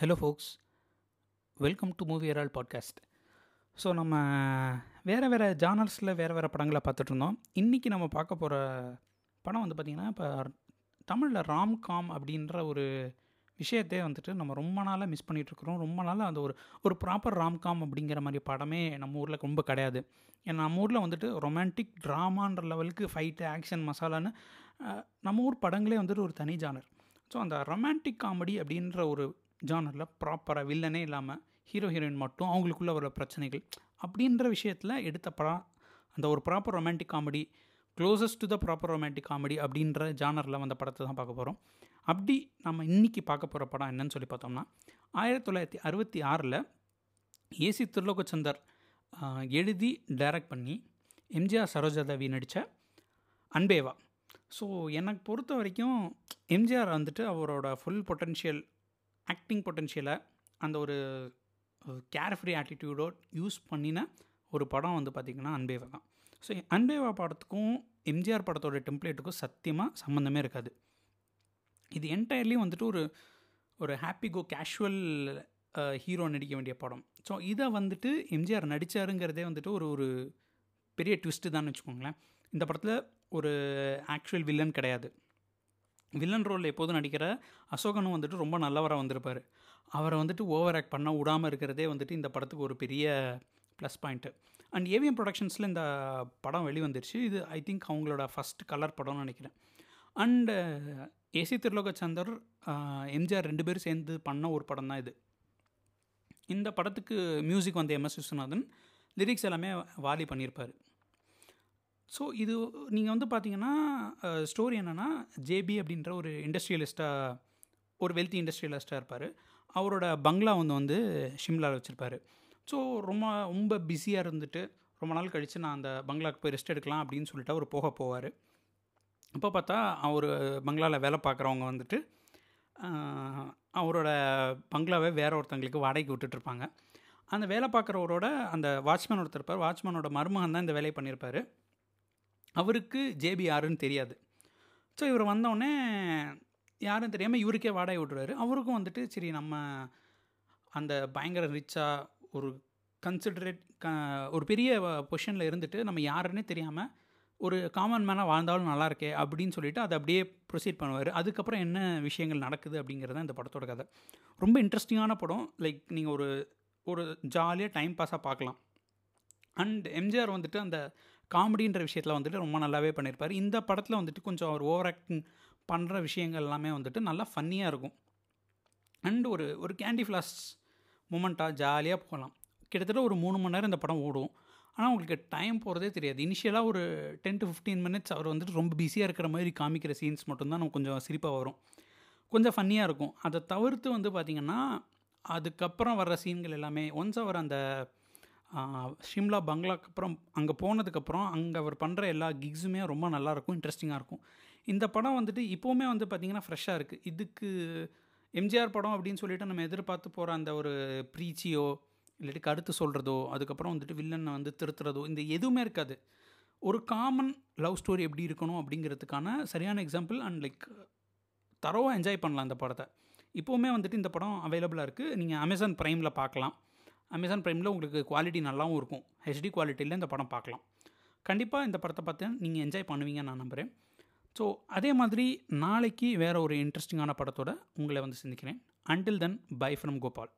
Hello folks welcome to movie Herald podcast so நம்ம வேறு வேறு ஜானர்ஸில் வேறு வேறு படங்களை பார்த்துட்ருந்தோம் இன்றைக்கி நம்ம பார்க்க போகிற படம் வந்து பார்த்திங்கன்னா இப்போ தமிழில் ராம் காம் அப்படின்ற ஒரு விஷயத்தே வந்துட்டு நம்ம ரொம்ப நாளாக மிஸ் பண்ணிகிட்ருக்குறோம் ரொம்ப நாளாக அந்த ஒரு ஒரு ப்ராப்பர் ராம்காம் அப்படிங்கிற மாதிரி படமே நம்ம ஊரில் ரொம்ப கிடையாது. ஏன்னா நம்ம ஊரில் வந்துட்டு ரொமான்டிக் ட்ராமான்ற லெவலுக்கு ஃபைட்டு ஆக்ஷன் மசாலான்னு நம்ம ஊர் படங்களே வந்துட்டு ஒரு தனி ஜானர் ஸோ அந்த ரொமான்டிக் காமெடி அப்படின்ற ஒரு ஜானரில் ப்ராப்பராக வில்லனே இல்லாமல் ஹீரோ ஹீரோயின் மட்டும் அவங்களுக்குள்ள வர பிரச்சனைகள் அப்படின்ற விஷயத்தில் எடுத்த படம். அந்த ஒரு proper romantic comedy closest to the proper romantic comedy அப்படின்ற ஜானரில் வந்த படத்தை தான் பார்க்க போகிறோம் அப்படி நம்ம இன்றைக்கி பார்க்க போகிற படம் என்னன்னு சொல்லி பார்த்தோம்னா ஆயிரத்தி தொள்ளாயிரத்தி அறுபத்தி ஆறில் ஏசி திருலோகச்சந்தர் எழுதி டைரக்ட் பண்ணி எம்ஜிஆர் சரோஜாதேவி நடித்த அன்பேவா. ஸோ எனக்கு பொறுத்த வரைக்கும் எம்ஜிஆர் வந்துட்டு அவரோட ஃபுல் பொட்டென்ஷியல் ஆக்டிங் பொட்டென்ஷியலை அந்த ஒரு கேர் ஃப்ரீ ஆட்டிடியூடோட யூஸ் பண்ணின ஒரு படம் வந்து பார்த்திங்கன்னா அன்பேவா தான். ஸோ அன்பேவா படத்துக்கும் எம்ஜிஆர் படத்தோட டெம்ப்ளேட்டுக்கும் சத்தியமாக சம்மந்தமே இருக்காது. இது என்டையர்லி வந்துட்டு ஒரு ஒரு ஹாப்பி கோ கேஷுவல் ஹீரோ நடிக்க வேண்டிய படம். ஸோ இதை வந்துட்டு எம்ஜிஆர் நடித்தாருங்கிறதே வந்துட்டு ஒரு ஒரு பெரிய ட்விஸ்ட்டு தான் வச்சுக்கோங்களேன். இந்த படத்தில் ஒரு ஆக்சுவல் வில்லன் கிடையாது. வில்லன் ரோலில் எப்போதும் நடிக்கிற அசோகனும் வந்துட்டு ரொம்ப நல்லவராக வந்திருப்பார். அவரை வந்துட்டு ஓவர் ஆக்ட் பண்ண விடாமல் இருக்கிறதே வந்துட்டு இந்த படத்துக்கு ஒரு பெரிய ப்ளஸ் பாயிண்ட்டு அண்ட் ஏவிஎம் ப்ரொடக்ஷன்ஸில் இந்த படம் வெளிவந்துருச்சு. இது ஐ திங்க் அவங்களோட ஃபஸ்ட் கலர் படம்னு நினைக்கிறேன். And AC uh, Tirulokchandar MGR uh, ரெண்டு பேரும் சேர்ந்து பண்ண ஒரு படம் தான் இது. இந்த படத்துக்கு மியூசிக் வந்து எம்எஸ் விஸ்வநாதன் லிரிக்ஸ் எல்லாமே வாலி பண்ணியிருப்பார். ஸோ இது நீங்கள் வந்து பார்த்தீங்கன்னா ஸ்டோரி என்னென்னா ஜேபி அப்படின்ற ஒரு இண்டஸ்ட்ரியலிஸ்ட்டாக ஒரு வெல்த்தி இண்டஸ்ட்ரியலிஸ்ட்டாக இருப்பார். அவரோட பங்களா வந்து வந்து ஷிம்லாவில் வச்சுருப்பாரு. ஸோ ரொம்ப ரொம்ப பிஸியாக இருந்துட்டு ரொம்ப நாள் கழித்து நான் அந்த பங்களாவுக்கு போய் ரெஸ்ட் எடுக்கலாம் அப்படின்னு சொல்லிட்டு அவர் போக போவார். இப்போ பார்த்தா அவர் பங்களாவில் வேலை பார்க்குறவங்க வந்துட்டு அவரோட பங்களாவை வேற ஒருத்தங்களுக்கு வாடகைக்கு விட்டுட்ருப்பாங்க அந்த வேலை பார்க்குறவரோட அந்த வாட்ச்மேன் ஒருத்தர் இருப்பார். வாட்ச்மேனோட மருமகன் தான் இந்த வேலையை பண்ணியிருப்பார் அவருக்கு ஜேபி யாருன்னு தெரியாது. ஸோ இவர் வந்தோடனே யாரும் தெரியாமல் இவருக்கே வாடகை விட்டுருவாரு அவருக்கும் வந்துட்டு சரி நம்ம அந்த பயங்கர ரிச்சாக ஒரு கன்சிடரேட் க ஒரு பெரிய பொசிஷனில் இருந்துட்டு நம்ம யாருன்னே தெரியாமல் ஒரு காமன் மேனாக வாழ்ந்தாலும் நல்லா இருக்கே அப்படின்னு சொல்லிட்டு அதை அப்படியே ப்ரொசீட் பண்ணுவார். அதுக்கப்புறம் என்ன விஷயங்கள் நடக்குது அப்படிங்கிறது தான் இந்த படத்தோட கதை. ரொம்ப இன்ட்ரெஸ்டிங்கான படம். லைக் நீங்கள் ஒரு ஒரு ஜாலியாக டைம் பாஸாக பார்க்கலாம். அண்ட் எம்ஜிஆர் வந்துட்டு அந்த காமெடின்ற விஷயத்தில் வந்துட்டு ரொம்ப நல்லாவே பண்ணியிருப்பார் இந்த படத்தில் வந்துட்டு கொஞ்சம் அவர் ஓவர் ஆக்டிங் பண்ணுற விஷயங்கள் எல்லாமே வந்துட்டு நல்லா ஃபன்னியாக இருக்கும். அண்ட் ஒரு ஒரு கேண்டி ஃப்ளாஷ் மூமெண்ட்டாக ஜாலியாக போகலாம். கிட்டத்தட்ட ஒரு மூணு மணி நேரம் இந்த படம் ஓடும். ஆனால் உங்களுக்கு டைம் போகிறதே தெரியாது. இனிஷியலாக ஒரு டென் டு ஃபிஃப்டீன் மினிட்ஸ் அவர் வந்துட்டு ரொம்ப பிஸியாக இருக்கிற மாதிரி காமிக்கிற சீன்ஸ் மட்டும்தான் நமக்கு கொஞ்சம் சிரிப்பாக வரும். கொஞ்சம் ஃபன்னியாக இருக்கும். அதை தவிர்த்து வந்து பார்த்திங்கன்னா அதுக்கப்புறம் வர்ற சீன்கள் எல்லாமே ஒன்ஸ் அவர் அந்த ஷிம்லா பங்களாக்கு அப்புறம் அங்கே போனதுக்கப்புறம் அங்கே அவர் பண்ணுற எல்லா கிக்ஸுமே ரொம்ப நல்லாயிருக்கும் இன்ட்ரெஸ்டிங்காக இருக்கும். இந்த படம் வந்துட்டு இப்போவுமே வந்து பார்த்திங்கன்னா ஃப்ரெஷ்ஷாக இருக்குது இதுக்கு எம்ஜிஆர் படம் அப்படின்னு சொல்லிட்டு நம்ம எதிர்பார்த்து போகிற அந்த ஒரு ப்ரீச்சியோ இல்லாட்டி கருத்து சொல்கிறதோ அதுக்கப்புறம் வந்துட்டு வில்லனை வந்து திருத்துறதோ இந்த எதுவுமே இருக்காது. ஒரு காமன் லவ் ஸ்டோரி எப்படி இருக்கணும் அப்படிங்கிறதுக்கான சரியான எக்ஸாம்பிள் அண்ட் லைக் தரவாக என்ஜாய் பண்ணலாம் இந்த படத்தை. இப்போவுமே வந்துட்டு இந்த படம் அவைலபிளாக இருக்குது நீங்கள் அமேசான் ப்ரைமில் பார்க்கலாம். அமேசான் ப்ரைமில் உங்களுக்கு குவாலிட்டி நல்லாவும் இருக்கும். ஹெச்டி குவாலிட்டியில் இந்த படம் பார்க்கலாம். கண்டிப்பாக இந்த படத்தை பார்த்து நீங்கள் என்ஜாய் பண்ணுவீங்கன்னு நான் நம்புகிறேன் ஸோ அதே மாதிரி நாளைக்கு வேறு ஒரு இன்ட்ரெஸ்டிங்கான படத்தோட உங்களை வந்து சிந்திக்கிறேன். Until then bye from Gopal